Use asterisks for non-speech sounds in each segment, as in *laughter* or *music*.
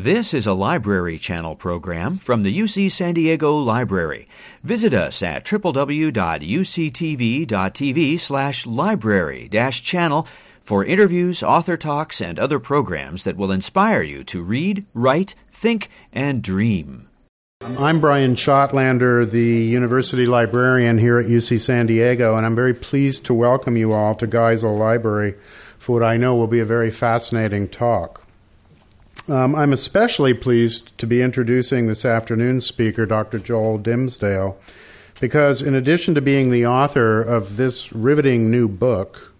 This is a Library Channel program from the UC San Diego Library. Visit us at www.uctv.tv slash library channel for interviews, author talks, and other programs that will inspire you to read, write, think, and dream. I'm Brian Schottlaender, the university librarian here at UC San Diego, and I'm very pleased to welcome you all to Geisel Library for what I know will be a very fascinating talk. Um, I'm especially pleased to be introducing this afternoon's speaker, Dr. Joel Dimsdale, because in addition to being the author of this riveting new book,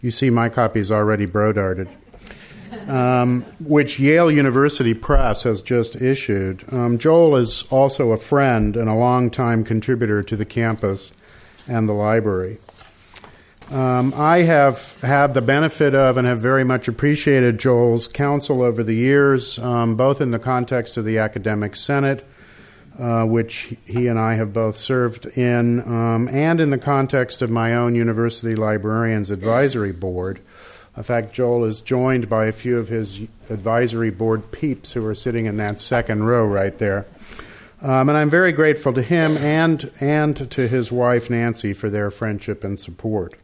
you see my copy is already brodarted, um, which Yale University Press has just issued. Um, Joel is also a friend and a longtime contributor to the campus and the library. Um, I have had the benefit of and have very much appreciated Joel's counsel over the years, um, both in the context of the Academic Senate, uh, which he and I have both served in, um, and in the context of my own University Librarians Advisory Board. In fact, Joel is joined by a few of his advisory board peeps who are sitting in that second row right there. Um, and I'm very grateful to him and, and to his wife, Nancy, for their friendship and support.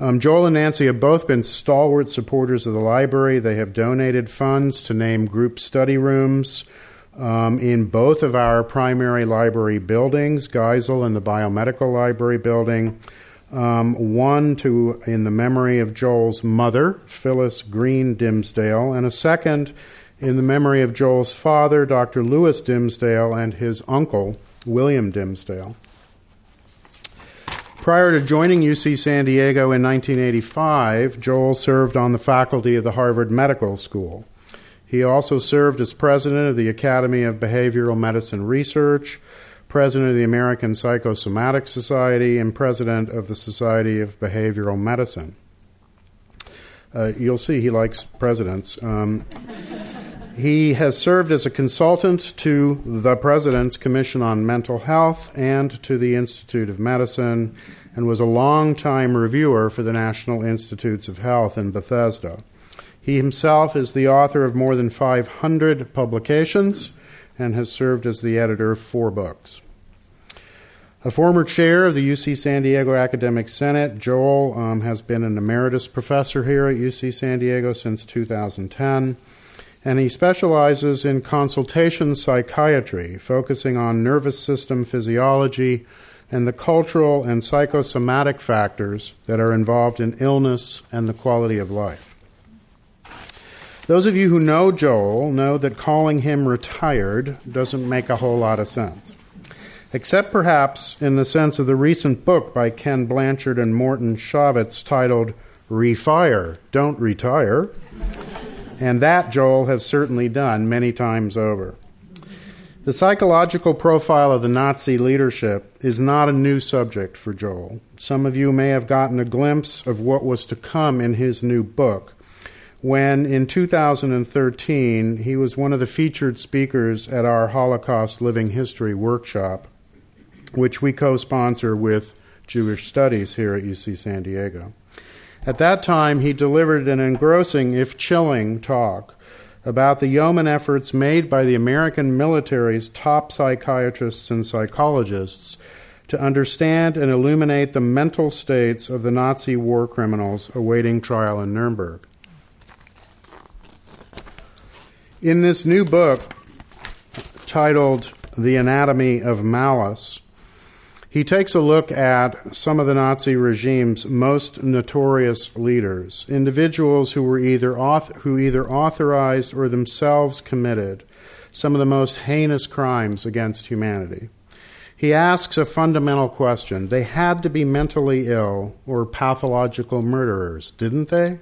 Um, Joel and Nancy have both been stalwart supporters of the library. They have donated funds to name group study rooms um, in both of our primary library buildings, Geisel and the Biomedical Library building. Um, one to in the memory of Joel's mother, Phyllis Green Dimsdale, and a second in the memory of Joel's father, Dr. Lewis Dimsdale, and his uncle, William Dimsdale. Prior to joining UC San Diego in 1985, Joel served on the faculty of the Harvard Medical School. He also served as president of the Academy of Behavioral Medicine Research, president of the American Psychosomatic Society, and president of the Society of Behavioral Medicine. Uh, you'll see he likes presidents. Um, he has served as a consultant to the President's Commission on Mental Health and to the Institute of Medicine, and was a long-time reviewer for the National Institutes of Health in Bethesda. He himself is the author of more than 500 publications and has served as the editor of four books. A former chair of the UC San Diego Academic Senate, Joel um, has been an emeritus professor here at UC San Diego since 2010 and he specializes in consultation psychiatry, focusing on nervous system physiology and the cultural and psychosomatic factors that are involved in illness and the quality of life. Those of you who know Joel know that calling him retired doesn't make a whole lot of sense, except perhaps in the sense of the recent book by Ken Blanchard and Morton Shaevitz titled Refire, Don't Retire and that Joel has certainly done many times over. The psychological profile of the Nazi leadership is not a new subject for Joel. Some of you may have gotten a glimpse of what was to come in his new book when, in 2013, he was one of the featured speakers at our Holocaust Living History workshop, which we co sponsor with Jewish Studies here at UC San Diego. At that time, he delivered an engrossing, if chilling, talk about the yeoman efforts made by the American military's top psychiatrists and psychologists to understand and illuminate the mental states of the Nazi war criminals awaiting trial in Nuremberg. In this new book, titled The Anatomy of Malice, he takes a look at some of the Nazi regime's most notorious leaders, individuals who were either who either authorized or themselves committed some of the most heinous crimes against humanity. He asks a fundamental question. They had to be mentally ill or pathological murderers, didn't they?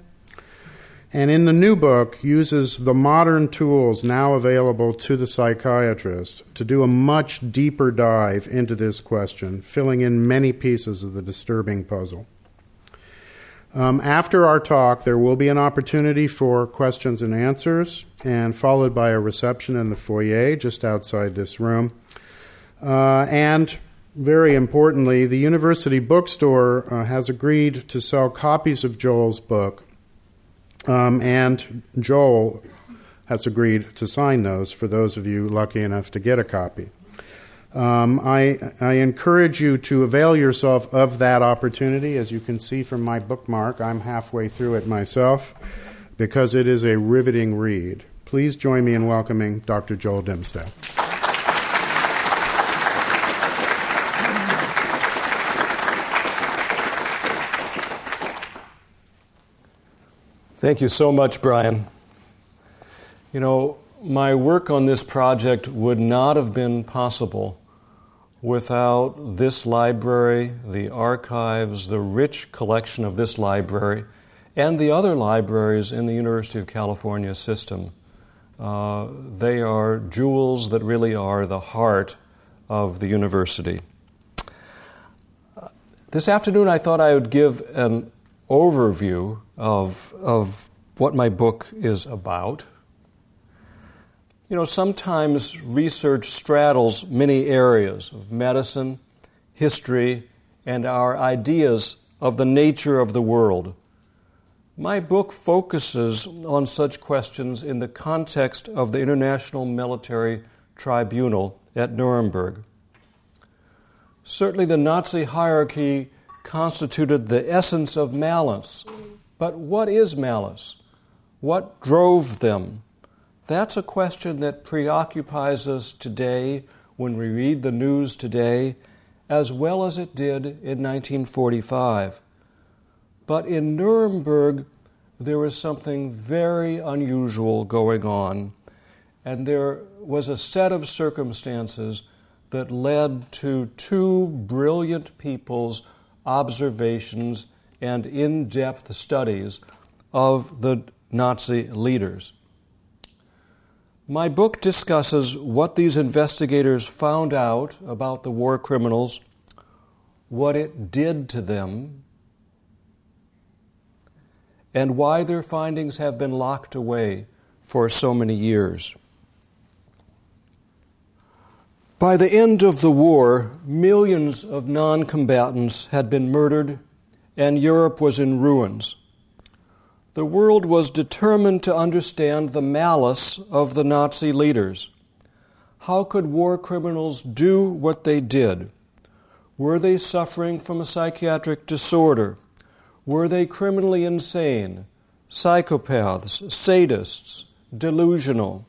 And in the new book uses the modern tools now available to the psychiatrist to do a much deeper dive into this question, filling in many pieces of the disturbing puzzle. Um, after our talk, there will be an opportunity for questions and answers, and followed by a reception in the foyer just outside this room. Uh, and very importantly, the university bookstore uh, has agreed to sell copies of Joel's book um, and Joel has agreed to sign those for those of you lucky enough to get a copy. Um, I, I encourage you to avail yourself of that opportunity. As you can see from my bookmark, I'm halfway through it myself because it is a riveting read. Please join me in welcoming Dr. Joel Dimsdale. Thank you so much, Brian. You know, my work on this project would not have been possible without this library, the archives, the rich collection of this library, and the other libraries in the University of California system. Uh, they are jewels that really are the heart of the university. This afternoon, I thought I would give an overview of, of what my book is about. You know, sometimes research straddles many areas of medicine, history, and our ideas of the nature of the world. My book focuses on such questions in the context of the International Military Tribunal at Nuremberg. Certainly, the Nazi hierarchy constituted the essence of malice. But what is malice? What drove them? That's a question that preoccupies us today when we read the news today, as well as it did in 1945. But in Nuremberg, there was something very unusual going on, and there was a set of circumstances that led to two brilliant people's observations and in depth studies of the Nazi leaders. My book discusses what these investigators found out about the war criminals, what it did to them, and why their findings have been locked away for so many years. By the end of the war, millions of non combatants had been murdered, and Europe was in ruins the world was determined to understand the malice of the Nazi leaders. How could war criminals do what they did? Were they suffering from a psychiatric disorder? Were they criminally insane, psychopaths, sadists, delusional?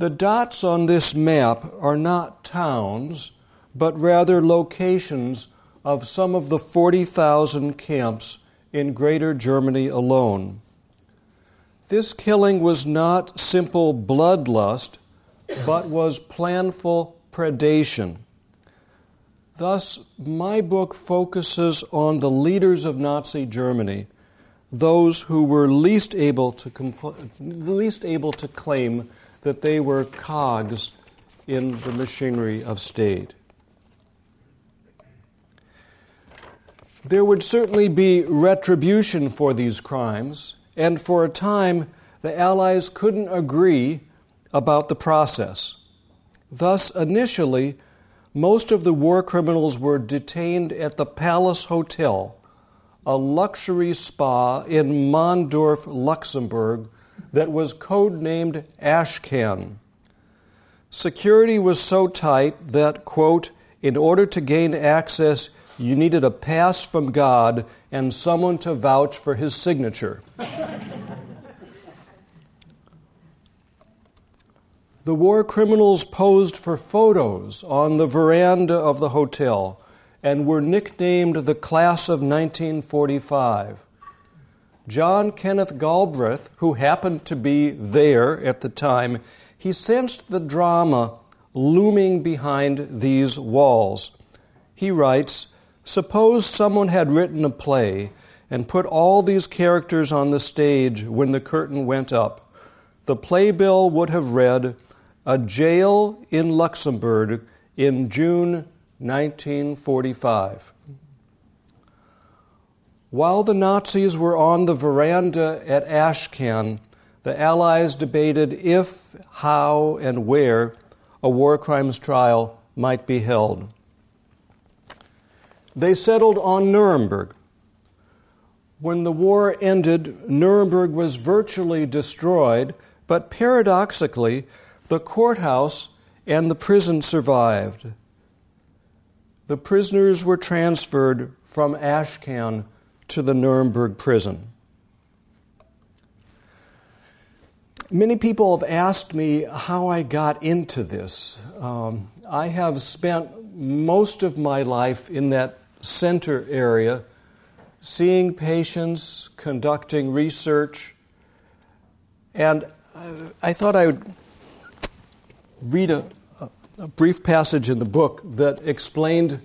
The dots on this map are not towns, but rather locations of some of the 40,000 camps in Greater Germany alone. This killing was not simple bloodlust, but was planful predation. Thus, my book focuses on the leaders of Nazi Germany, those who were least able to, compl- least able to claim that they were cogs in the machinery of state. There would certainly be retribution for these crimes, and for a time, the Allies couldn't agree about the process. Thus, initially, most of the war criminals were detained at the Palace Hotel, a luxury spa in Mondorf, Luxembourg, that was codenamed Ashcan. Security was so tight that, quote, in order to gain access, you needed a pass from God and someone to vouch for his signature. *laughs* the war criminals posed for photos on the veranda of the hotel and were nicknamed the Class of 1945. John Kenneth Galbraith, who happened to be there at the time, he sensed the drama looming behind these walls. He writes, Suppose someone had written a play and put all these characters on the stage when the curtain went up. The playbill would have read, A Jail in Luxembourg in June 1945. While the Nazis were on the veranda at Ashcan, the Allies debated if, how, and where a war crimes trial might be held. They settled on Nuremberg. When the war ended, Nuremberg was virtually destroyed, But paradoxically, the courthouse and the prison survived. The prisoners were transferred from Ashcan to the Nuremberg prison. Many people have asked me how I got into this. Um, I have spent most of my life in that center area, seeing patients, conducting research, and I thought I would read a, a brief passage in the book that explained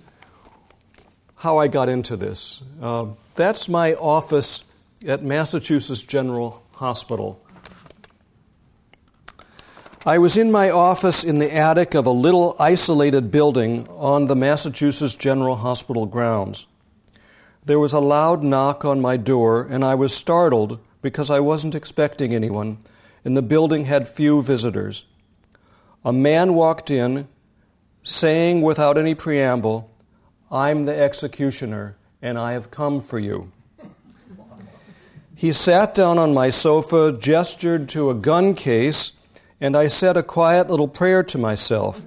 how I got into this. Uh, that's my office at Massachusetts General Hospital. I was in my office in the attic of a little isolated building on the Massachusetts General Hospital grounds. There was a loud knock on my door, and I was startled because I wasn't expecting anyone, and the building had few visitors. A man walked in, saying without any preamble, I'm the executioner, and I have come for you. He sat down on my sofa, gestured to a gun case, and I said a quiet little prayer to myself.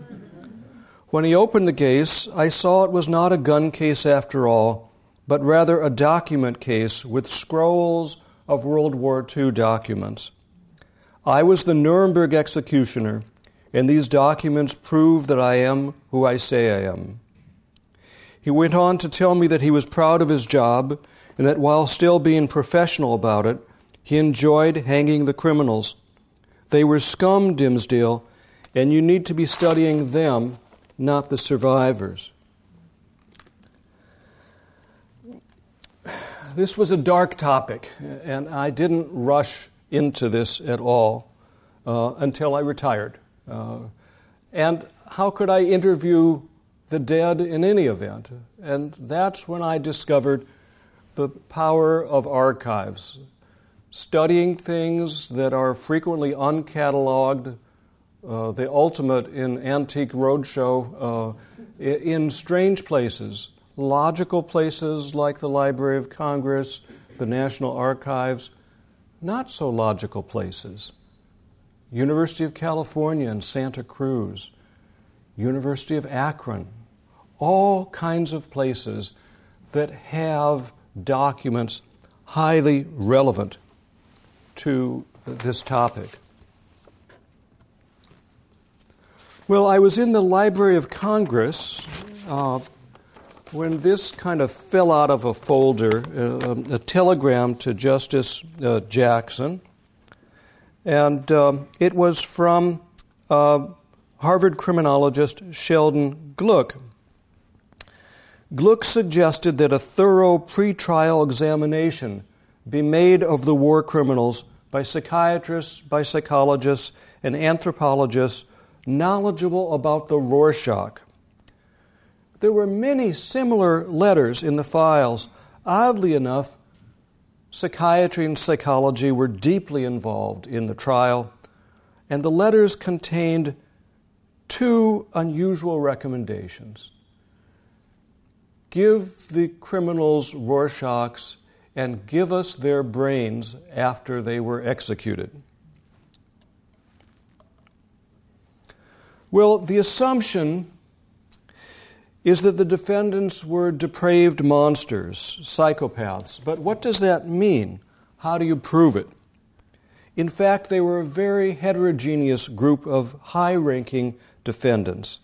When he opened the case, I saw it was not a gun case after all, but rather a document case with scrolls of World War II documents. I was the Nuremberg executioner, and these documents prove that I am who I say I am. He went on to tell me that he was proud of his job and that while still being professional about it, he enjoyed hanging the criminals they were scum, Dimsdale, and you need to be studying them, not the survivors. This was a dark topic, and I didn't rush into this at all uh, until I retired. Uh, and how could I interview the dead in any event? And that's when I discovered the power of archives studying things that are frequently uncatalogued, uh, the ultimate in antique roadshow, uh, in strange places, logical places like the Library of Congress, the National Archives, not so logical places. University of California in Santa Cruz, University of Akron, all kinds of places that have documents highly relevant to this topic? Well, I was in the Library of Congress uh, when this kind of fell out of a folder, uh, a telegram to Justice uh, Jackson. And um, it was from uh, Harvard criminologist Sheldon Gluck. Gluck suggested that a thorough pretrial examination be made of the war criminals by psychiatrists, by psychologists, and anthropologists knowledgeable about the Rorschach. There were many similar letters in the files. Oddly enough, psychiatry and psychology were deeply involved in the trial, and the letters contained two unusual recommendations. Give the criminals Rorschachs and give us their brains after they were executed. Well, the assumption is that the defendants were depraved monsters, psychopaths. But what does that mean? How do you prove it? In fact, they were a very heterogeneous group of high ranking defendants.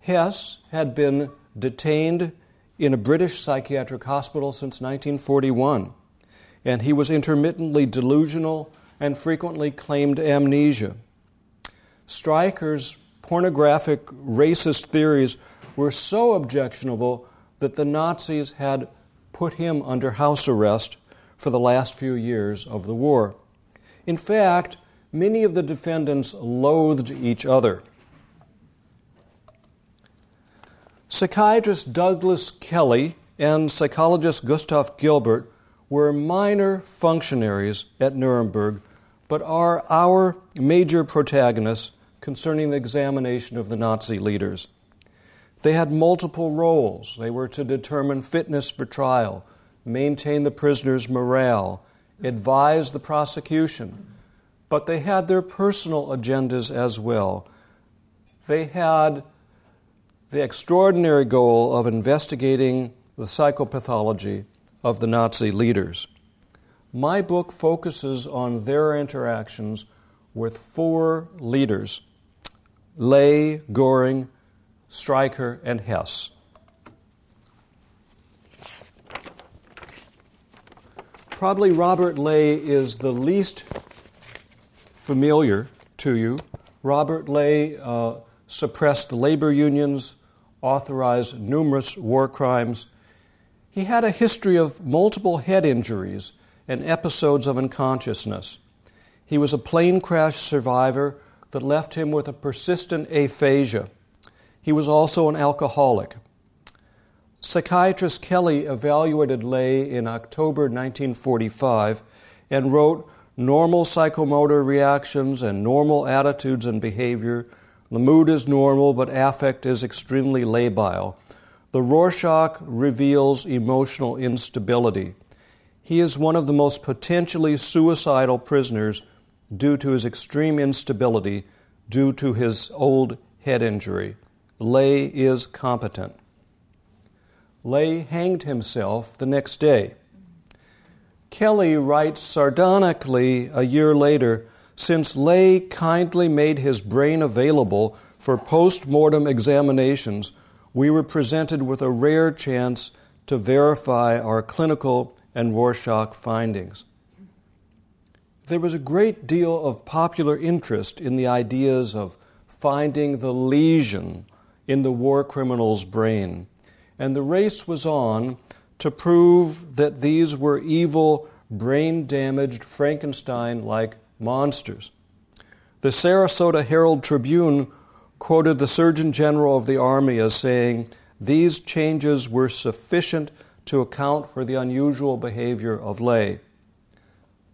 Hess had been detained in a British psychiatric hospital since 1941, and he was intermittently delusional and frequently claimed amnesia. Streicher's pornographic racist theories were so objectionable that the Nazis had put him under house arrest for the last few years of the war. In fact, many of the defendants loathed each other. Psychiatrist Douglas Kelly and psychologist Gustav Gilbert were minor functionaries at Nuremberg, but are our major protagonists concerning the examination of the Nazi leaders. They had multiple roles. They were to determine fitness for trial, maintain the prisoner's morale, advise the prosecution, but they had their personal agendas as well. They had the extraordinary goal of investigating the psychopathology of the Nazi leaders. My book focuses on their interactions with four leaders Ley, Goering, Streicher, and Hess. Probably Robert Ley is the least familiar to you. Robert Ley uh, suppressed labor unions, authorized numerous war crimes. He had a history of multiple head injuries and episodes of unconsciousness. He was a plane crash survivor that left him with a persistent aphasia. He was also an alcoholic. Psychiatrist Kelly evaluated Ley in October 1945 and wrote normal psychomotor reactions and normal attitudes and behavior. The mood is normal, but affect is extremely labile. The Rorschach reveals emotional instability. He is one of the most potentially suicidal prisoners due to his extreme instability due to his old head injury. Ley is competent. Ley hanged himself the next day. Kelly writes sardonically a year later since Ley kindly made his brain available for post mortem examinations, we were presented with a rare chance to verify our clinical and Rorschach findings. There was a great deal of popular interest in the ideas of finding the lesion in the war criminal's brain and the race was on to prove that these were evil, brain damaged Frankenstein like monsters. The Sarasota Herald Tribune quoted the Surgeon General of the Army as saying, These changes were sufficient to account for the unusual behavior of Ley.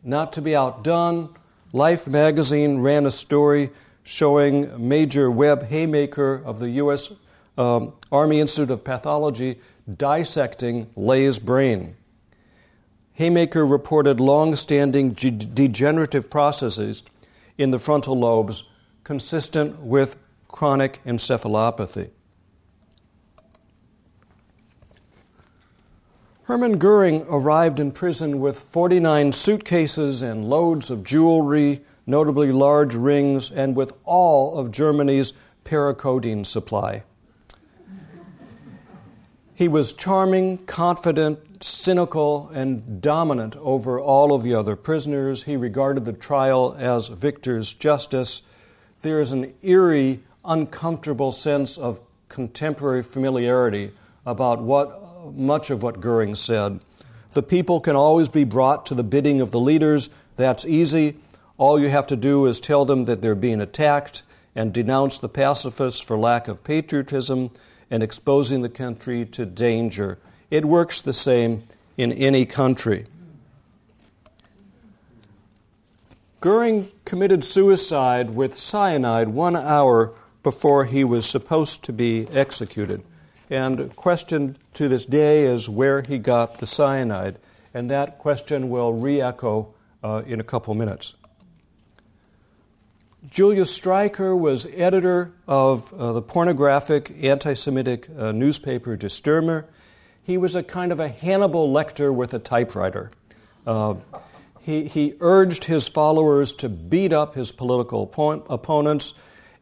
Not to be outdone, Life magazine ran a story showing Major Webb Haymaker of the U.S um, Army Institute of Pathology dissecting Ley's brain. Haymaker reported long standing g- degenerative processes in the frontal lobes consistent with chronic encephalopathy. Hermann Goering arrived in prison with 49 suitcases and loads of jewelry, notably large rings, and with all of Germany's paracodeine supply. He was charming, confident, cynical, and dominant over all of the other prisoners. He regarded the trial as victor's justice. There is an eerie, uncomfortable sense of contemporary familiarity about what much of what Goering said. The people can always be brought to the bidding of the leaders. That's easy. All you have to do is tell them that they're being attacked and denounce the pacifists for lack of patriotism and exposing the country to danger. It works the same in any country. Goering committed suicide with cyanide one hour before he was supposed to be executed. And the question to this day is where he got the cyanide. And that question will re echo uh, in a couple minutes. Julius Streicher was editor of uh, the pornographic anti Semitic uh, newspaper Die Stürmer. He was a kind of a Hannibal Lecter with a typewriter. Uh, he, he urged his followers to beat up his political opponents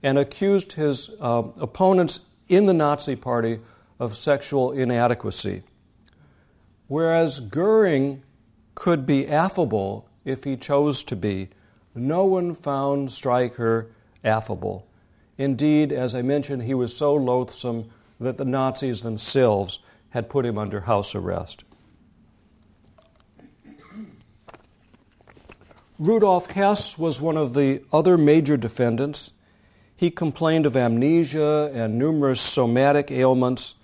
and accused his uh, opponents in the Nazi Party of sexual inadequacy. Whereas Goering could be affable if he chose to be no one found Streicher affable. Indeed, as I mentioned, he was so loathsome that the Nazis themselves had put him under house arrest. Rudolf Hess was one of the other major defendants. He complained of amnesia and numerous somatic ailments.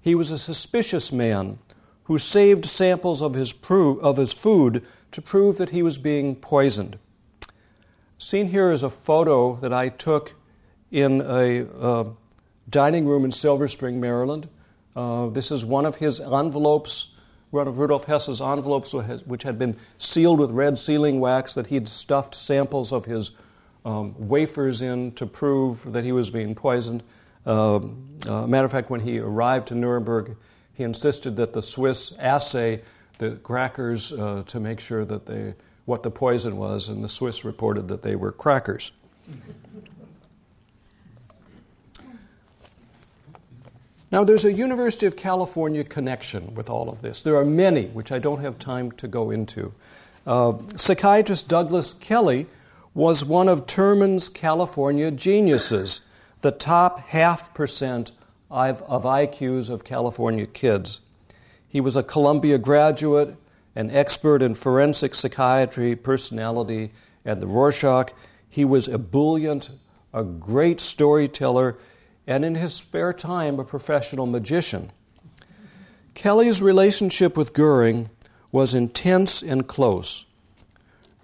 He was a suspicious man who saved samples of his, pro- of his food to prove that he was being poisoned. Seen here is a photo that I took in a uh, dining room in Silver Spring, Maryland. Uh, this is one of his envelopes one of Rudolf Hess's envelopes, which had been sealed with red sealing wax that he'd stuffed samples of his um, wafers in to prove that he was being poisoned. Uh, uh, matter of fact, when he arrived to Nuremberg, he insisted that the Swiss assay the crackers uh, to make sure that they what the poison was, and the Swiss reported that they were crackers. Now, there's a University of California connection with all of this. There are many, which I don't have time to go into. Uh, psychiatrist Douglas Kelly was one of Terman's California geniuses, the top half percent of, IQs of California kids. He was a Columbia graduate, an expert in forensic psychiatry, personality, and the Rorschach. He was ebullient, a great storyteller, and in his spare time, a professional magician. Kelly's relationship with Goering was intense and close.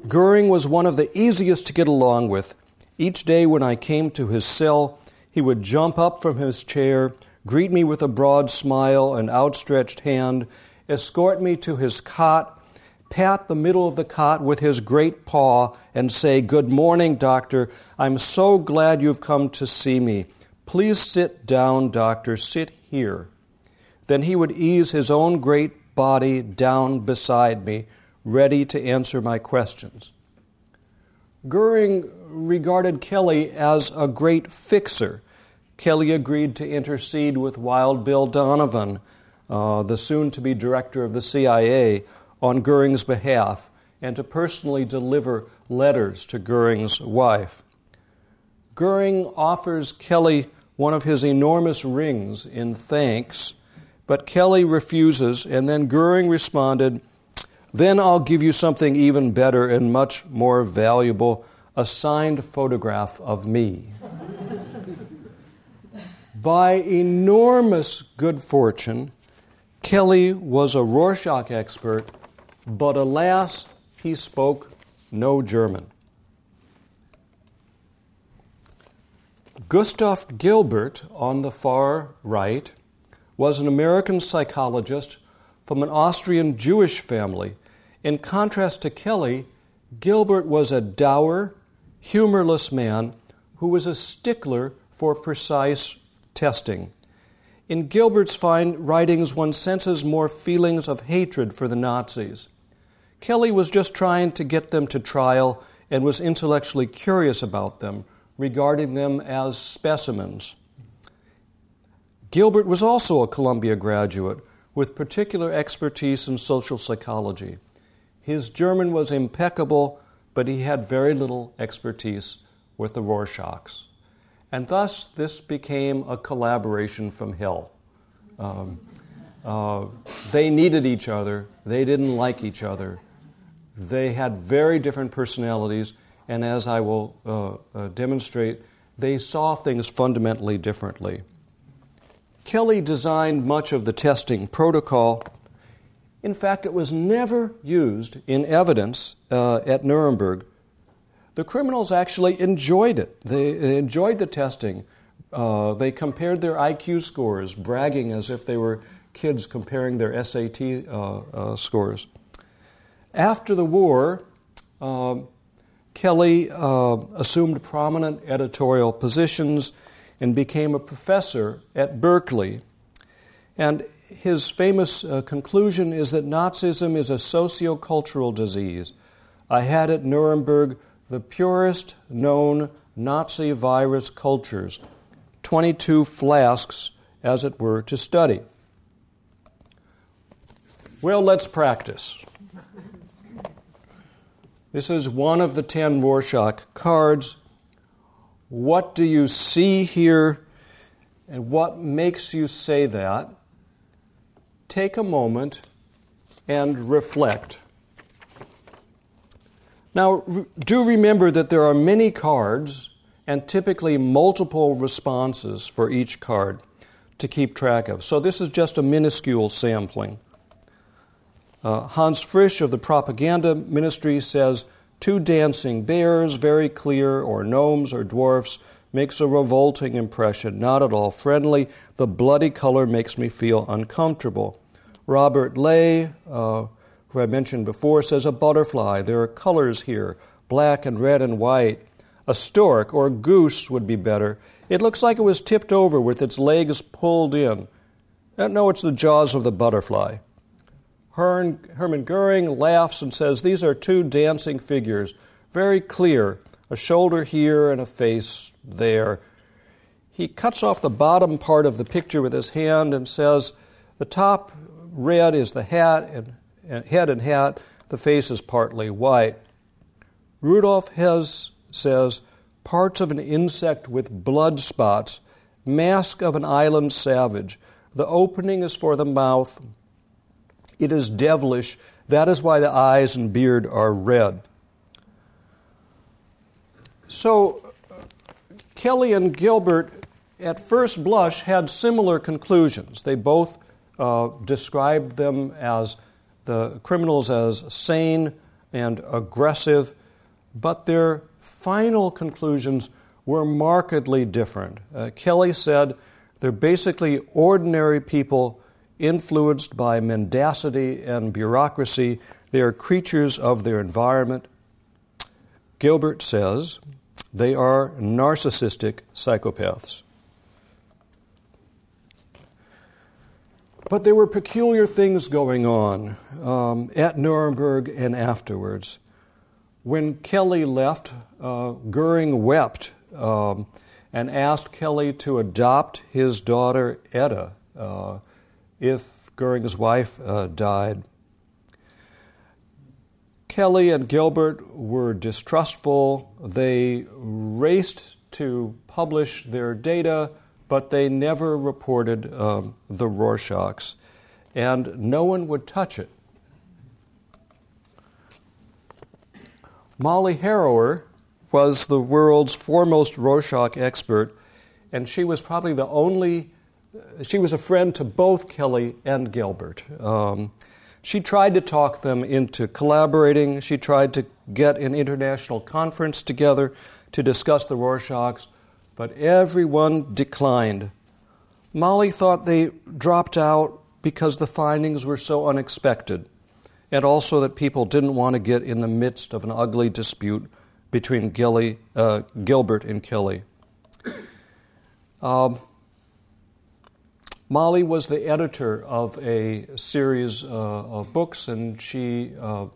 Goering was one of the easiest to get along with. Each day when I came to his cell, he would jump up from his chair, greet me with a broad smile and outstretched hand, escort me to his cot, pat the middle of the cot with his great paw, and say, Good morning, doctor. I'm so glad you've come to see me. Please sit down, doctor. Sit here. Then he would ease his own great body down beside me, ready to answer my questions. Goering regarded Kelly as a great fixer Kelly agreed to intercede with Wild Bill Donovan, uh, the soon to be director of the CIA, on Goering's behalf and to personally deliver letters to Goering's wife. Goering offers Kelly one of his enormous rings in thanks, but Kelly refuses, and then Goering responded, Then I'll give you something even better and much more valuable a signed photograph of me. By enormous good fortune, Kelly was a Rorschach expert, but alas, he spoke no German. Gustav Gilbert, on the far right, was an American psychologist from an Austrian Jewish family. In contrast to Kelly, Gilbert was a dour, humorless man who was a stickler for precise testing. In Gilbert's fine writings, one senses more feelings of hatred for the Nazis. Kelly was just trying to get them to trial and was intellectually curious about them, regarding them as specimens. Gilbert was also a Columbia graduate with particular expertise in social psychology. His German was impeccable, but he had very little expertise with the Rorschachs. And thus, this became a collaboration from hell. Um, uh, they needed each other, they didn't like each other. They had very different personalities, and as I will uh, uh, demonstrate, they saw things fundamentally differently. Kelly designed much of the testing protocol. In fact, it was never used in evidence uh, at Nuremberg the criminals actually enjoyed it. They enjoyed the testing. Uh, they compared their IQ scores, bragging as if they were kids comparing their SAT uh, uh, scores. After the war, um, Kelly uh, assumed prominent editorial positions and became a professor at Berkeley. And his famous uh, conclusion is that Nazism is a sociocultural disease. I had at Nuremberg the purest known Nazi virus cultures, 22 flasks, as it were, to study. Well, let's practice. This is one of the 10 Rorschach cards. What do you see here, and what makes you say that? Take a moment and reflect. Now, do remember that there are many cards and typically multiple responses for each card to keep track of. So, this is just a minuscule sampling. Uh, Hans Fritzsche of the Propaganda Ministry says two dancing bears, very clear, or gnomes or dwarfs, makes a revolting impression, not at all friendly. The bloody color makes me feel uncomfortable. Robert Ley, uh, who I mentioned before, says a butterfly. There are colors here black and red and white. A stork or a goose would be better. It looks like it was tipped over with its legs pulled in. Uh, no, it's the jaws of the butterfly. Hermann Goering laughs and says, These are two dancing figures, very clear, a shoulder here and a face there. He cuts off the bottom part of the picture with his hand and says, The top red is the hat and, and head and hat, the face is partly white. Rudolf Hess says, Parts of an insect with blood spots, mask of an island savage. The opening is for the mouth, it is devilish. That is why the eyes and beard are red. So, Kelly and Gilbert, at first blush, had similar conclusions. They both uh, described them as the criminals as sane and aggressive, but their final conclusions were markedly different. Uh, Kelly said they're basically ordinary people influenced by mendacity and bureaucracy. They are creatures of their environment. Gilbert says they are narcissistic psychopaths. But there were peculiar things going on um, at Nuremberg and afterwards. When Kelly left, uh, Goering wept um, and asked Kelly to adopt his daughter Edda. Uh, if Goering's wife uh, died. Kelly and Gilbert were distrustful. They raced to publish their data, but they never reported um, the Rorschachs, and no one would touch it. Molly Harrower was the world's foremost Rorschach expert, and she was probably the only she was a friend to both Kelly and Gilbert. Um, she tried to talk them into collaborating. She tried to get an international conference together to discuss the Rorschachs, but everyone declined. Molly thought they dropped out because the findings were so unexpected, and also that people didn't want to get in the midst of an ugly dispute between Gilly, uh, Gilbert and Kelly. Um, Molly was the editor of a series uh, of books, and she, uh,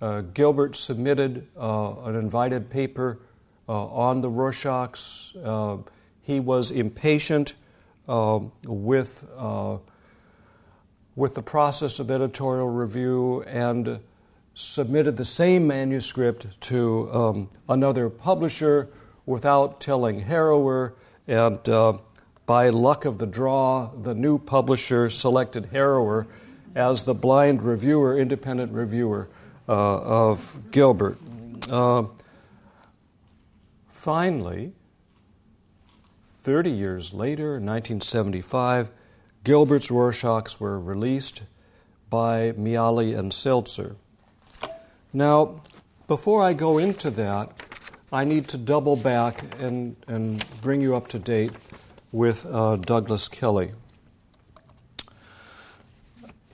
uh, Gilbert, submitted uh, an invited paper uh, on the Rorschachs. Uh, he was impatient with, with the process of editorial review and submitted the same manuscript to um, another publisher without telling Harrower and by luck of the draw, the new publisher selected Harrower as the blind reviewer, independent reviewer uh, of Gilbert. Uh, finally, 30 years later, in 1975, Gilbert's Rorschachs were released by Miale and Selzer. Now, before I go into that, I need to double back and, and bring you up to date with uh, Douglas Kelly.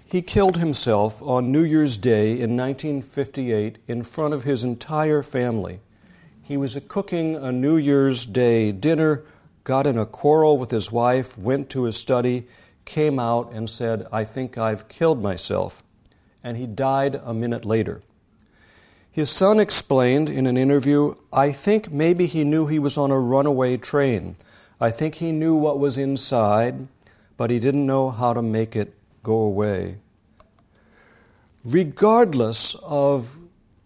He killed himself on New Year's Day in 1958 in front of his entire family. He was cooking a New Year's Day dinner, got in a quarrel with his wife, went to his study, came out, and said, I think I've killed myself. And he died a minute later. His son explained in an interview, I think maybe he knew he was on a runaway train. I think he knew what was inside, but he didn't know how to make it go away. Regardless of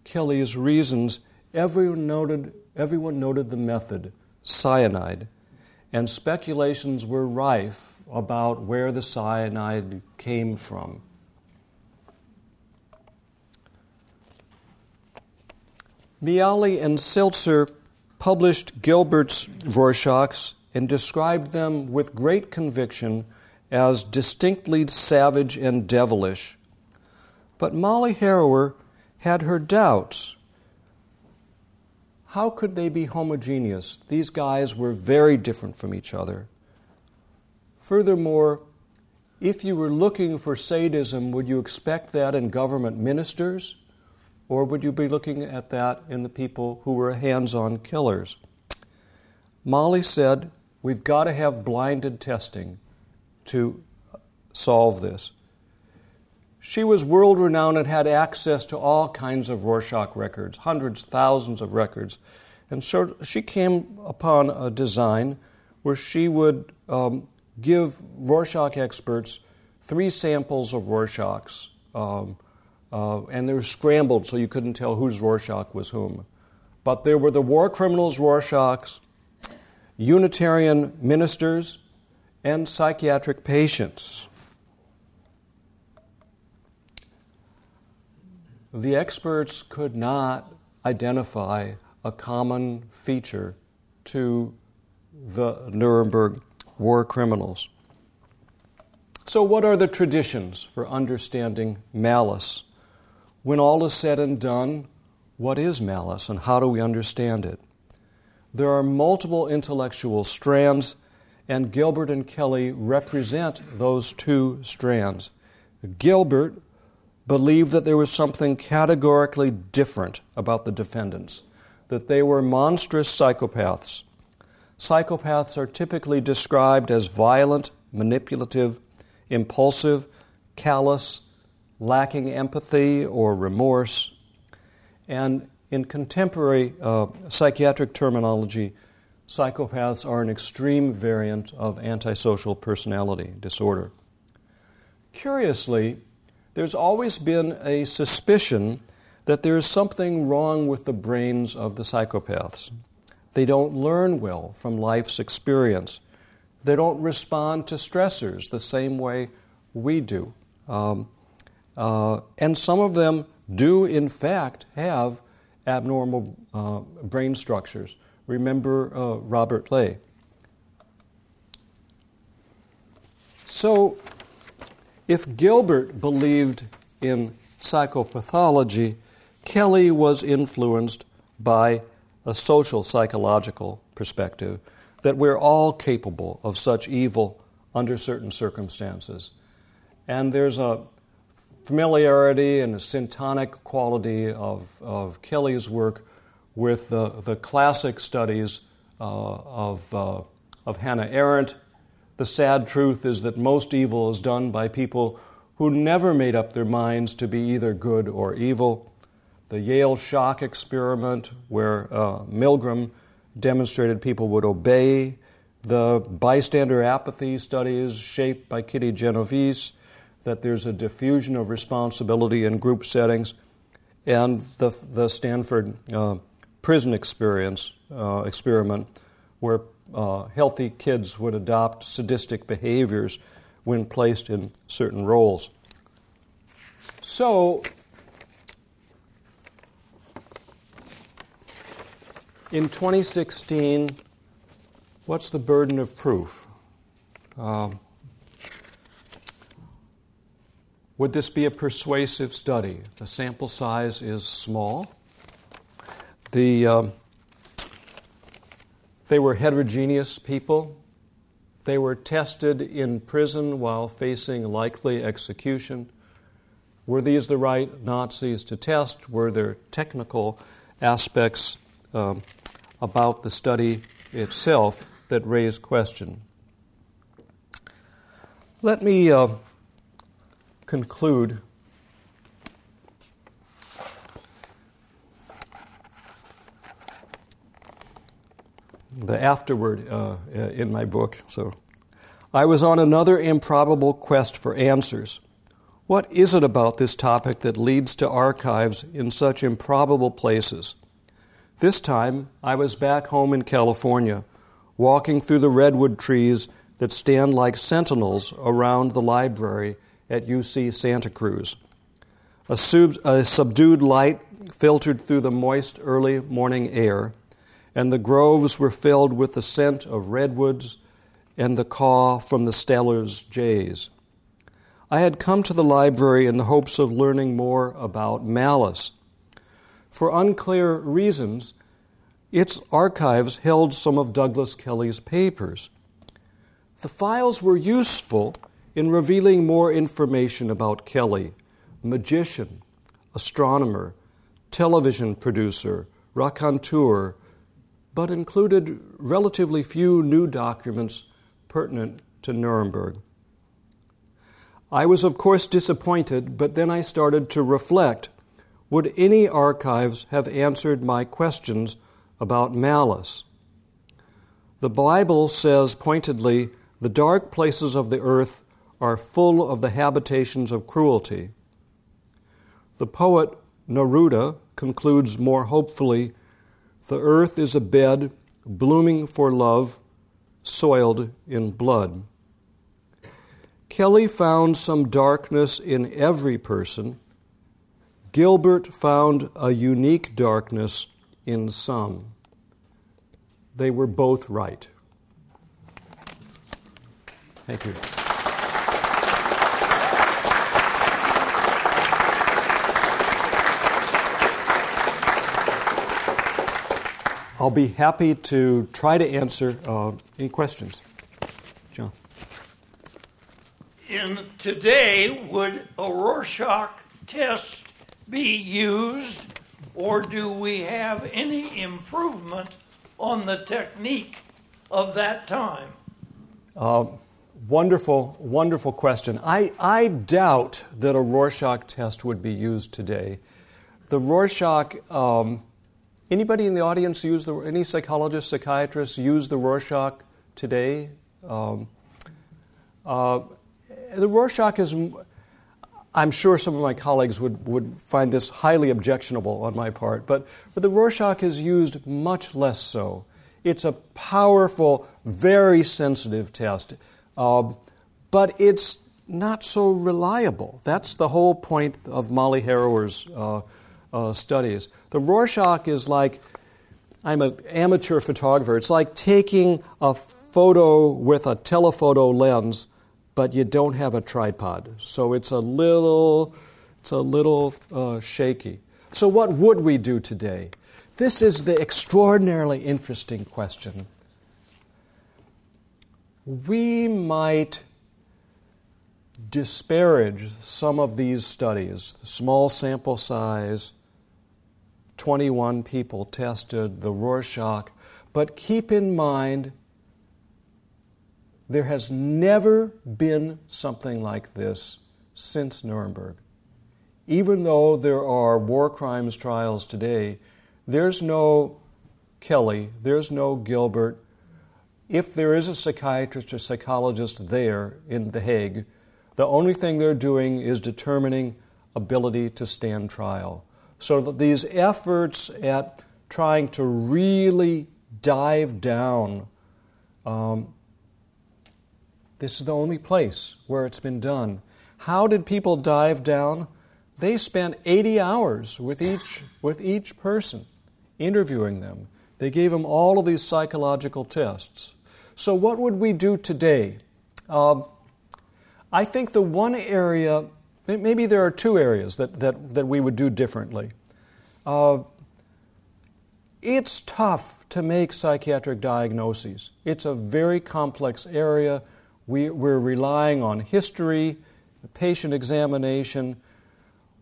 Kelly's reasons, everyone noted, everyone noted the method cyanide, and speculations were rife about where the cyanide came from. Miale and Selzer published Gilbert's Rorschachs and described them with great conviction as distinctly savage and devilish. But Molly Harrower had her doubts. How could they be homogeneous? These guys were very different from each other. Furthermore, if you were looking for sadism, would you expect that in government ministers? Or would you be looking at that in the people who were hands on killers? Molly said, We've got to have blinded testing to solve this. She was world renowned and had access to all kinds of Rorschach records, hundreds, thousands of records. And so she came upon a design where she would um, give Rorschach experts three samples of Rorschachs, um, uh, and they were scrambled so you couldn't tell whose Rorschach was whom. But there were the war criminals' Rorschachs, Unitarian ministers, and psychiatric patients. The experts could not identify a common feature to the Nuremberg war criminals. So, what are the traditions for understanding malice? When all is said and done, what is malice and how do we understand it? There are multiple intellectual strands, and Gilbert and Kelly represent those two strands. Gilbert believed that there was something categorically different about the defendants, that they were monstrous psychopaths. Psychopaths are typically described as violent, manipulative, impulsive, callous, lacking empathy or remorse. And in contemporary uh, psychiatric terminology, psychopaths are an extreme variant of antisocial personality disorder. Curiously, there's always been a suspicion that there is something wrong with the brains of the psychopaths. They don't learn well from life's experience. They don't respond to stressors the same way we do. Um, uh, and some of them do, in fact, have abnormal uh, brain structures. Remember uh, Robert Ley. So, if Gilbert believed in psychopathology, Kelly was influenced by a social psychological perspective that we're all capable of such evil under certain circumstances. And there's a familiarity and a syntonic quality of, of Kelly's work with the, the classic studies uh, of, uh, of Hannah Arendt. The sad truth is that most evil is done by people who never made up their minds to be either good or evil. The Yale shock experiment, where uh, Milgram demonstrated people would obey. The bystander apathy studies shaped by Kitty Genovese that there's a diffusion of responsibility in group settings, and the, the Stanford uh, prison experience uh, experiment, where uh, healthy kids would adopt sadistic behaviors when placed in certain roles. So, in 2016, what's the burden of proof? Um, Would this be a persuasive study? The sample size is small. The, um, they were heterogeneous people. They were tested in prison while facing likely execution. Were these the right Nazis to test? Were there technical aspects um, about the study itself that raised question? Let me uh, conclude the afterword uh, in my book. So, I was on another improbable quest for answers. What is it about this topic that leads to archives in such improbable places? This time, I was back home in California, walking through the redwood trees that stand like sentinels around the library at UC Santa Cruz. A, sub- a subdued light filtered through the moist early morning air, and the groves were filled with the scent of redwoods and the caw from the Steller's jays. I had come to the library in the hopes of learning more about malice. For unclear reasons, its archives held some of Douglas Kelly's papers. The files were useful in revealing more information about Kelly, magician, astronomer, television producer, raconteur, but included relatively few new documents pertinent to Nuremberg. I was, of course, disappointed, but then I started to reflect would any archives have answered my questions about malice? The Bible says pointedly, the dark places of the earth are full of the habitations of cruelty. The poet Neruda concludes more hopefully the earth is a bed blooming for love, soiled in blood. Kelly found some darkness in every person. Gilbert found a unique darkness in some. They were both right. Thank you. I'll be happy to try to answer uh, any questions. John in today, would a Rorschach test be used, or do we have any improvement on the technique of that time? Uh, wonderful, wonderful question. I, I doubt that a Rorschach test would be used today. The Rorschach, um, anybody in the audience use the, any psychologists, psychiatrists use the Rorschach today? Um, uh, the Rorschach is, I'm sure some of my colleagues would, would find this highly objectionable on my part, but, but the Rorschach is used much less so. It's a powerful, very sensitive test, uh, but it's not so reliable. That's the whole point of Molly Harrower's uh, uh, studies. The Rorschach is like, I'm an amateur photographer, it's like taking a photo with a telephoto lens but you don't have a tripod. So it's a little, it's a little uh, shaky. So what would we do today? This is the extraordinarily interesting question. We might disparage some of these studies, the small sample size, 21 people tested, the Rorschach, but keep in mind there has never been something like this since Nuremberg. Even though there are war crimes trials today, there's no Kelly, there's no Gilbert. If there is a psychiatrist or psychologist there in The Hague, the only thing they're doing is determining ability to stand trial. So that these efforts at trying to really dive down um, this is the only place where it's been done. How did people dive down? They spent 80 hours with each, with each person, interviewing them. They gave them all of these psychological tests. So, what would we do today? Uh, I think the one area, maybe there are two areas that, that, that we would do differently. Uh, it's tough to make psychiatric diagnoses. It's a very complex area. We, we're relying on history, patient examination.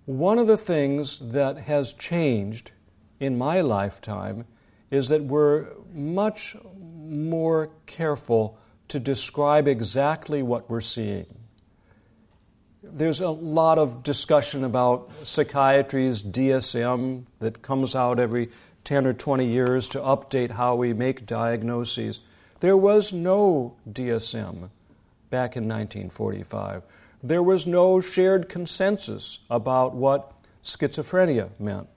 One of the things that has changed in my lifetime is that we're much more careful to describe exactly what we're seeing. There's a lot of discussion about psychiatry's DSM that comes out every 10 or 20 years to update how we make diagnoses. There was no DSM back in 1945. There was no shared consensus about what schizophrenia meant,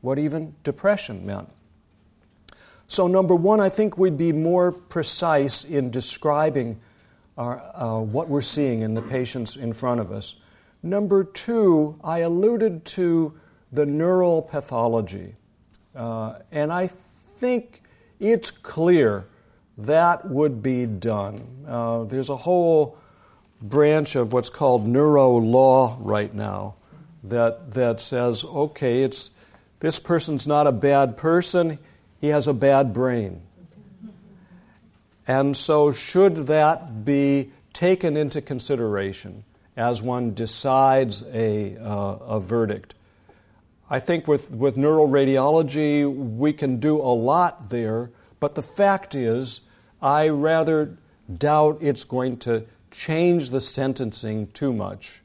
what even depression meant. So, number one, I think we'd be more precise in describing uh, what we're seeing in the patients in front of us. Number two, I alluded to the neural pathology. Uh, and I think it's clear that would be done. Uh, there's a whole branch of what's called neuro law right now that, that says, okay, it's, this person's not a bad person, he has a bad brain. And so, should that be taken into consideration as one decides a, uh, a verdict. I think with, with neuroradiology, we can do a lot there, but the fact is, I rather doubt it's going to change the sentencing too much.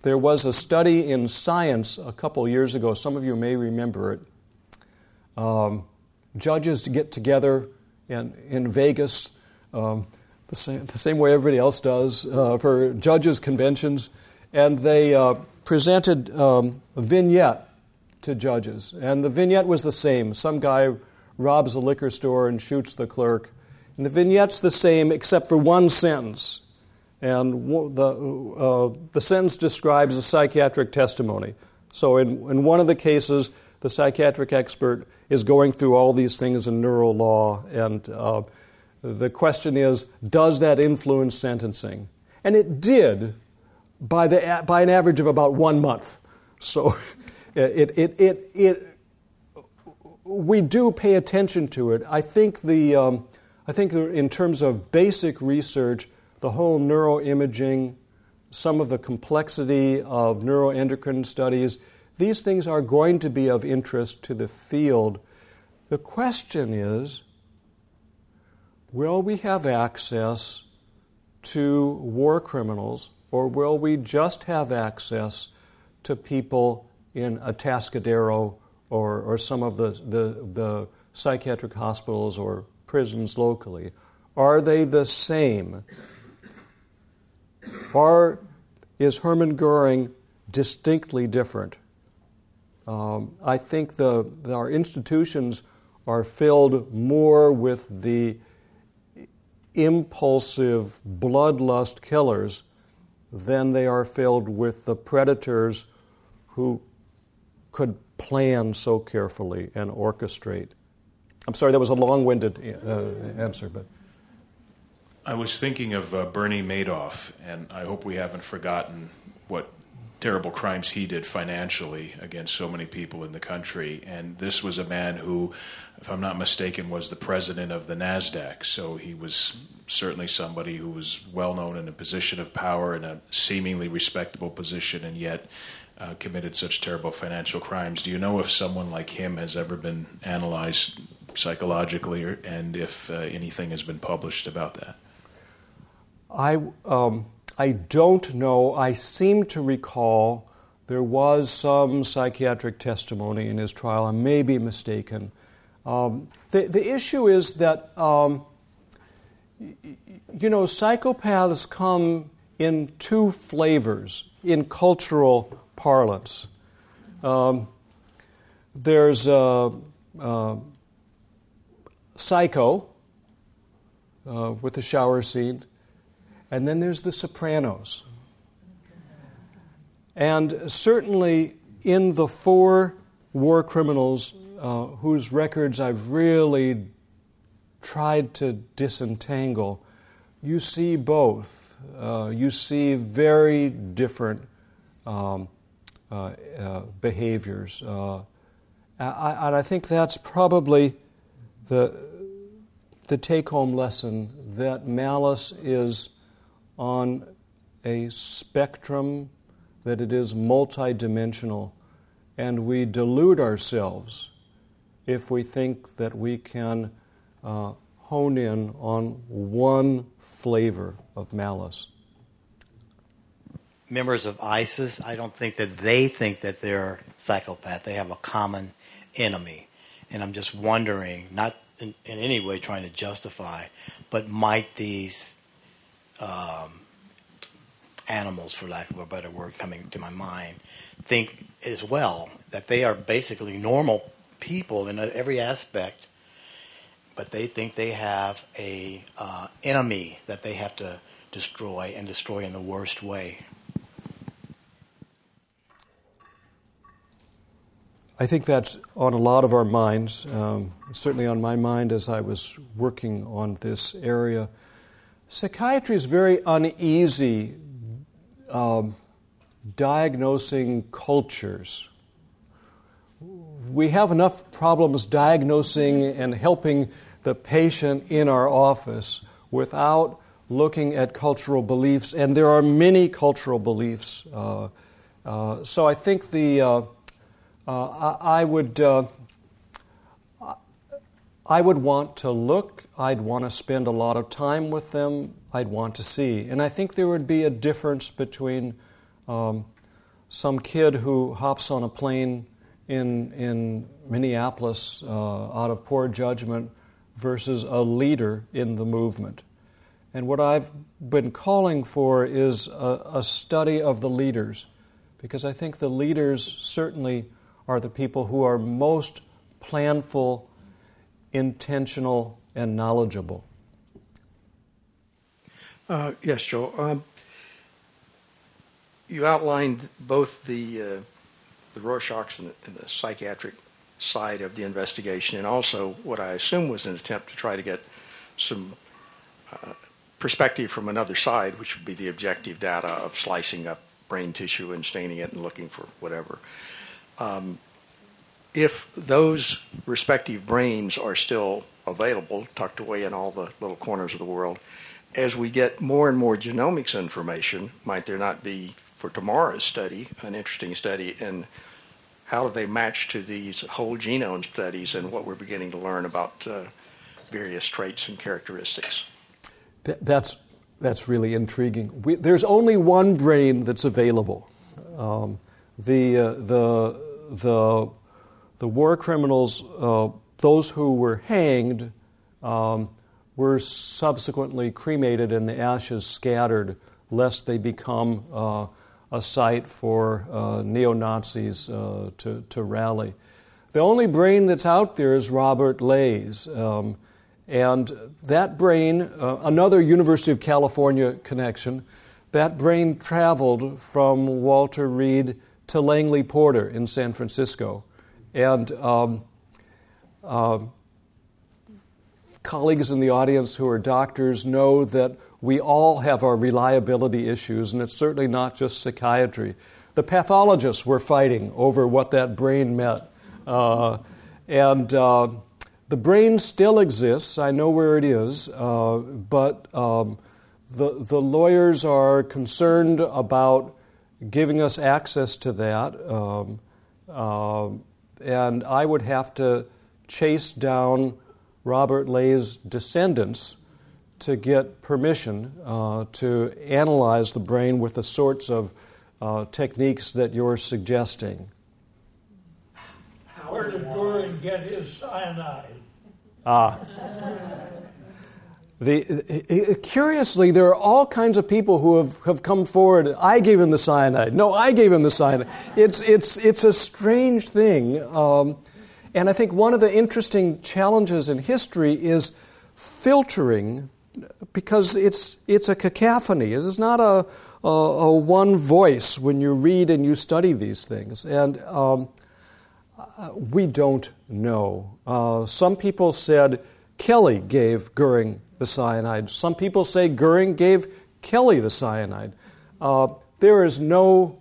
There was a study in Science a couple years ago, some of you may remember it. Um, judges get together in, in Vegas um, the, same, the same way everybody else does uh, for judges' conventions, and they uh, presented um, a vignette to judges. And the vignette was the same. Some guy robs a liquor store and shoots the clerk. And the vignette's the same except for one sentence. And the, uh, the sentence describes a psychiatric testimony. So, in, in one of the cases, the psychiatric expert is going through all these things in neural law, and uh, the question is does that influence sentencing? And it did by, the, by an average of about one month. So, *laughs* it, it, it, it, we do pay attention to it. I think, the, um, I think in terms of basic research, the whole neuroimaging, some of the complexity of neuroendocrine studies, these things are going to be of interest to the field. The question is will we have access to war criminals, or will we just have access to people in Atascadero or, or some of the, the, the psychiatric hospitals or prisons locally? Are they the same? Or is Hermann Goering distinctly different? Um, I think the, the, our institutions are filled more with the impulsive bloodlust killers than they are filled with the predators who could plan so carefully and orchestrate. I'm sorry, that was a long winded uh, answer, but. I was thinking of uh, Bernie Madoff, and I hope we haven't forgotten what terrible crimes he did financially against so many people in the country. And this was a man who, if I'm not mistaken, was the president of the NASDAQ. So he was certainly somebody who was well known in a position of power, in a seemingly respectable position, and yet uh, committed such terrible financial crimes. Do you know if someone like him has ever been analyzed psychologically, or, and if uh, anything has been published about that? I, um, I don't know. I seem to recall there was some psychiatric testimony in his trial. I may be mistaken. Um, the, the issue is that, um, you know, psychopaths come in two flavors in cultural parlance. Um, there's uh, Psycho uh, with the shower scene, and then there's The Sopranos. And certainly in the four war criminals uh, whose records I've really tried to disentangle, you see both. Uh, you see very different um, uh, uh, behaviors. Uh, I, and I think that's probably the, the take home lesson that malice is on a spectrum, that it is multidimensional, and we delude ourselves if we think that we can uh, hone in on one flavor of malice members of ISIS, I don't think that they think that they're psychopath. They have a common enemy. And I'm just wondering, not in, in any way trying to justify, but might these um, animals, for lack of a better word coming to my mind, think as well that they are basically normal people in every aspect, but they think they have a uh, enemy that they have to destroy and destroy in the worst way. I think that's on a lot of our minds, um, certainly on my mind as I was working on this area. Psychiatry is very uneasy um, diagnosing cultures. We have enough problems diagnosing and helping the patient in our office without looking at cultural beliefs, and there are many cultural beliefs. Uh, uh, so I think the uh, uh I, I, would uh, I would want to look. I'd want to spend a lot of time with them. I'd want to see, and I think there would be a difference between um, some kid who hops on a plane in in Minneapolis uh, out of poor judgment versus a leader in the movement. And what I've been calling for is a, a, study of the leaders, because I think the leaders certainly are the people who are most planful, intentional, and knowledgeable. Uh, yes, Joe. Um, you outlined both the uh, the Rorschachs and the, and the psychiatric side of the investigation, and also what I assume was an attempt to try to get some uh, perspective from another side, which would be the objective data of slicing up brain tissue and staining it and looking for whatever. Um, if those respective brains are still available, tucked away in all the little corners of the world, as we get more and more genomics information, might there not be, for tomorrow's study, an interesting study in how do they match to these whole genome studies and what we're beginning to learn about uh, various traits and characteristics? Th- that's, that's really intriguing. We, there's only one brain that's available. Um, the, uh, the, the, the war criminals, uh, those who were hanged, um, were subsequently cremated and the ashes scattered lest they become uh, a site for uh, neo Nazis uh, to, to rally. The only brain that's out there is Robert Ley's. Um, and that brain, uh, another University of California connection, that brain traveled from Walter Reed to Langley Porter in San Francisco. And um, uh, colleagues in the audience who are doctors know that we all have our reliability issues, and it's certainly not just psychiatry. The pathologists were fighting over what that brain meant. Uh, and uh, the brain still exists. I know where it is, uh, but um, the, the lawyers are concerned about giving us access to that. Um, uh, and I would have to chase down Robert Ley's descendants to get permission uh, to analyze the brain with the sorts of uh, techniques that you're suggesting. Where did Goering get his cyanide? Ah. The, curiously, there are all kinds of people who have, have come forward. I gave him the cyanide. No, I gave him the cyanide. It's, it's, it's a strange thing. Um, and I think one of the interesting challenges in history is filtering because it's, it's a cacophony. It is not a, a, a one voice when you read and you study these things. And um, uh, we don't know. Uh, some people said Kelly gave Goering the cyanide. Some people say Goering gave Kelly the cyanide. Uh, there is no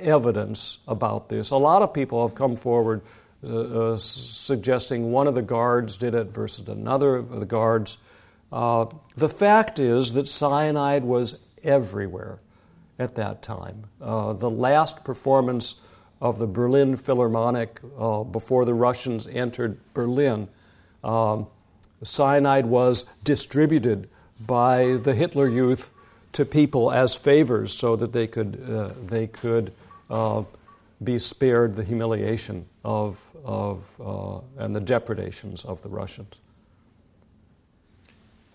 evidence about this. A lot of people have come forward uh, uh suggesting one of the guards did it versus another of the guards. Uh, the fact is that cyanide was everywhere at that time. the last performance of the Berlin Philharmonic uh, before the Russians entered Berlin. Um, cyanide was distributed by the Hitler Youth to people as favors so that they could, uh, they could uh, be spared the humiliation of, of, uh, and the depredations of the Russians.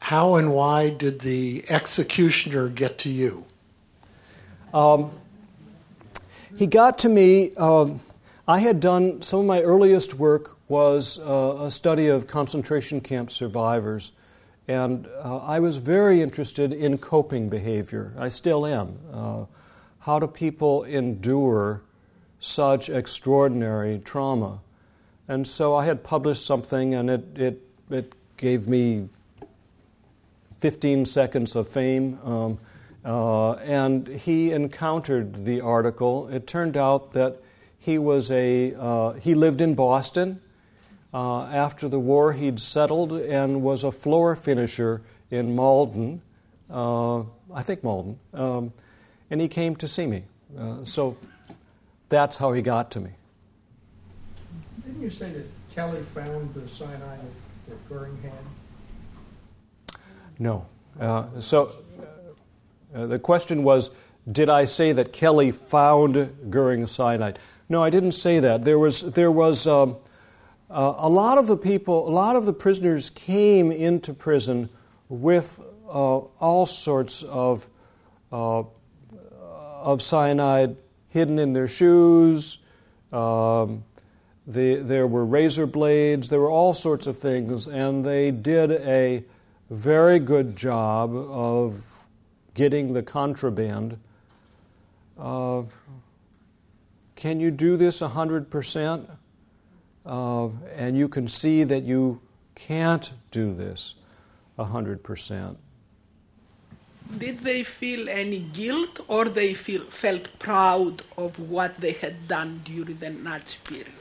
How and why did the executioner get to you? Um, he got to me. Um, I had done some of my earliest work was uh, a study of concentration camp survivors, and uh, I was very interested in coping behavior. I still am. Uh, how do people endure such extraordinary trauma? And so I had published something, and it it it gave me 15 seconds of fame. Um, uh, and he encountered the article. It turned out that he was a uh, he lived in Boston. Uh, after the war, he'd settled and was a floor finisher in Malden. uh, I think Malden, um, and he came to see me. Uh, so that's how he got to me. Didn't you say that Kelly found the cyanide at, Goering had? No. Uh, so uh, the question was Did I say that Kelly found Goering cyanide? No, I didn't say that. There was, there was um, uh, a lot of the people, a lot of the prisoners came into prison with uh, all sorts of, uh, of cyanide hidden in their shoes. Um, the, there were razor blades, there were all sorts of things, and they did a very good job of getting the contraband. Uh, can you do this 100%? Uh, and you can see that you can't do this 100%. Did they feel any guilt or they feel, felt proud of what they had done during the Nazi period?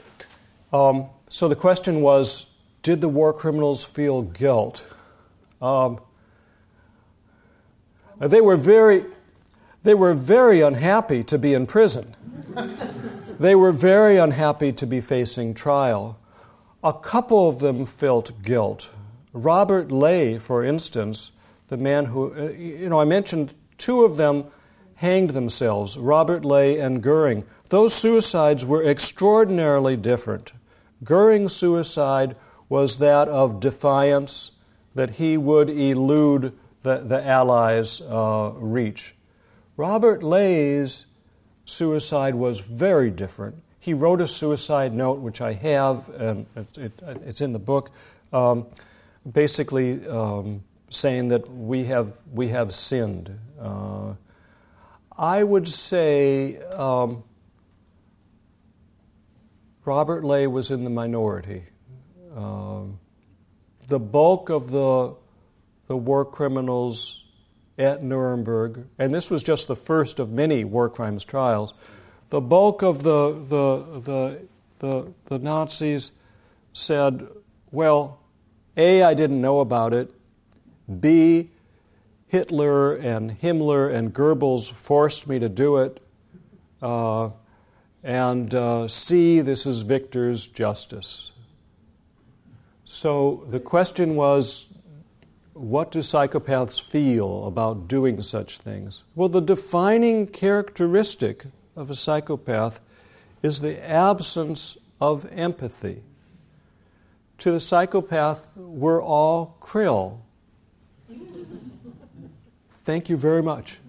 Um, so the question was Did the war criminals feel guilt? Um, they were very, they were very unhappy to be in prison. *laughs* they were very unhappy to be facing trial. A couple of them felt guilt. Robert Ley, for instance, the man who, uh, you know, I mentioned two of them hanged themselves, Robert Ley and Goering. Those suicides were extraordinarily different. Goering's suicide was that of defiance, that he would elude the, the Allies' uh, reach. Robert Ley's suicide was very different. He wrote a suicide note, which I have, and it, it, it's in the book, um, basically um, saying that we have, we have sinned. Uh, I would say um, Robert Ley was in the minority. Um, the bulk of the, the war criminals at Nuremberg, and this was just the first of many war crimes trials, the bulk of the, the, the, the, the Nazis said, well, A, I didn't know about it, B, Hitler and Himmler and Goebbels forced me to do it, uh, and uh, C, this is Victor's justice. So the question was what do psychopaths feel about doing such things? Well, the defining characteristic of a psychopath is the absence of empathy. To the psychopath, we're all krill. Thank you very much.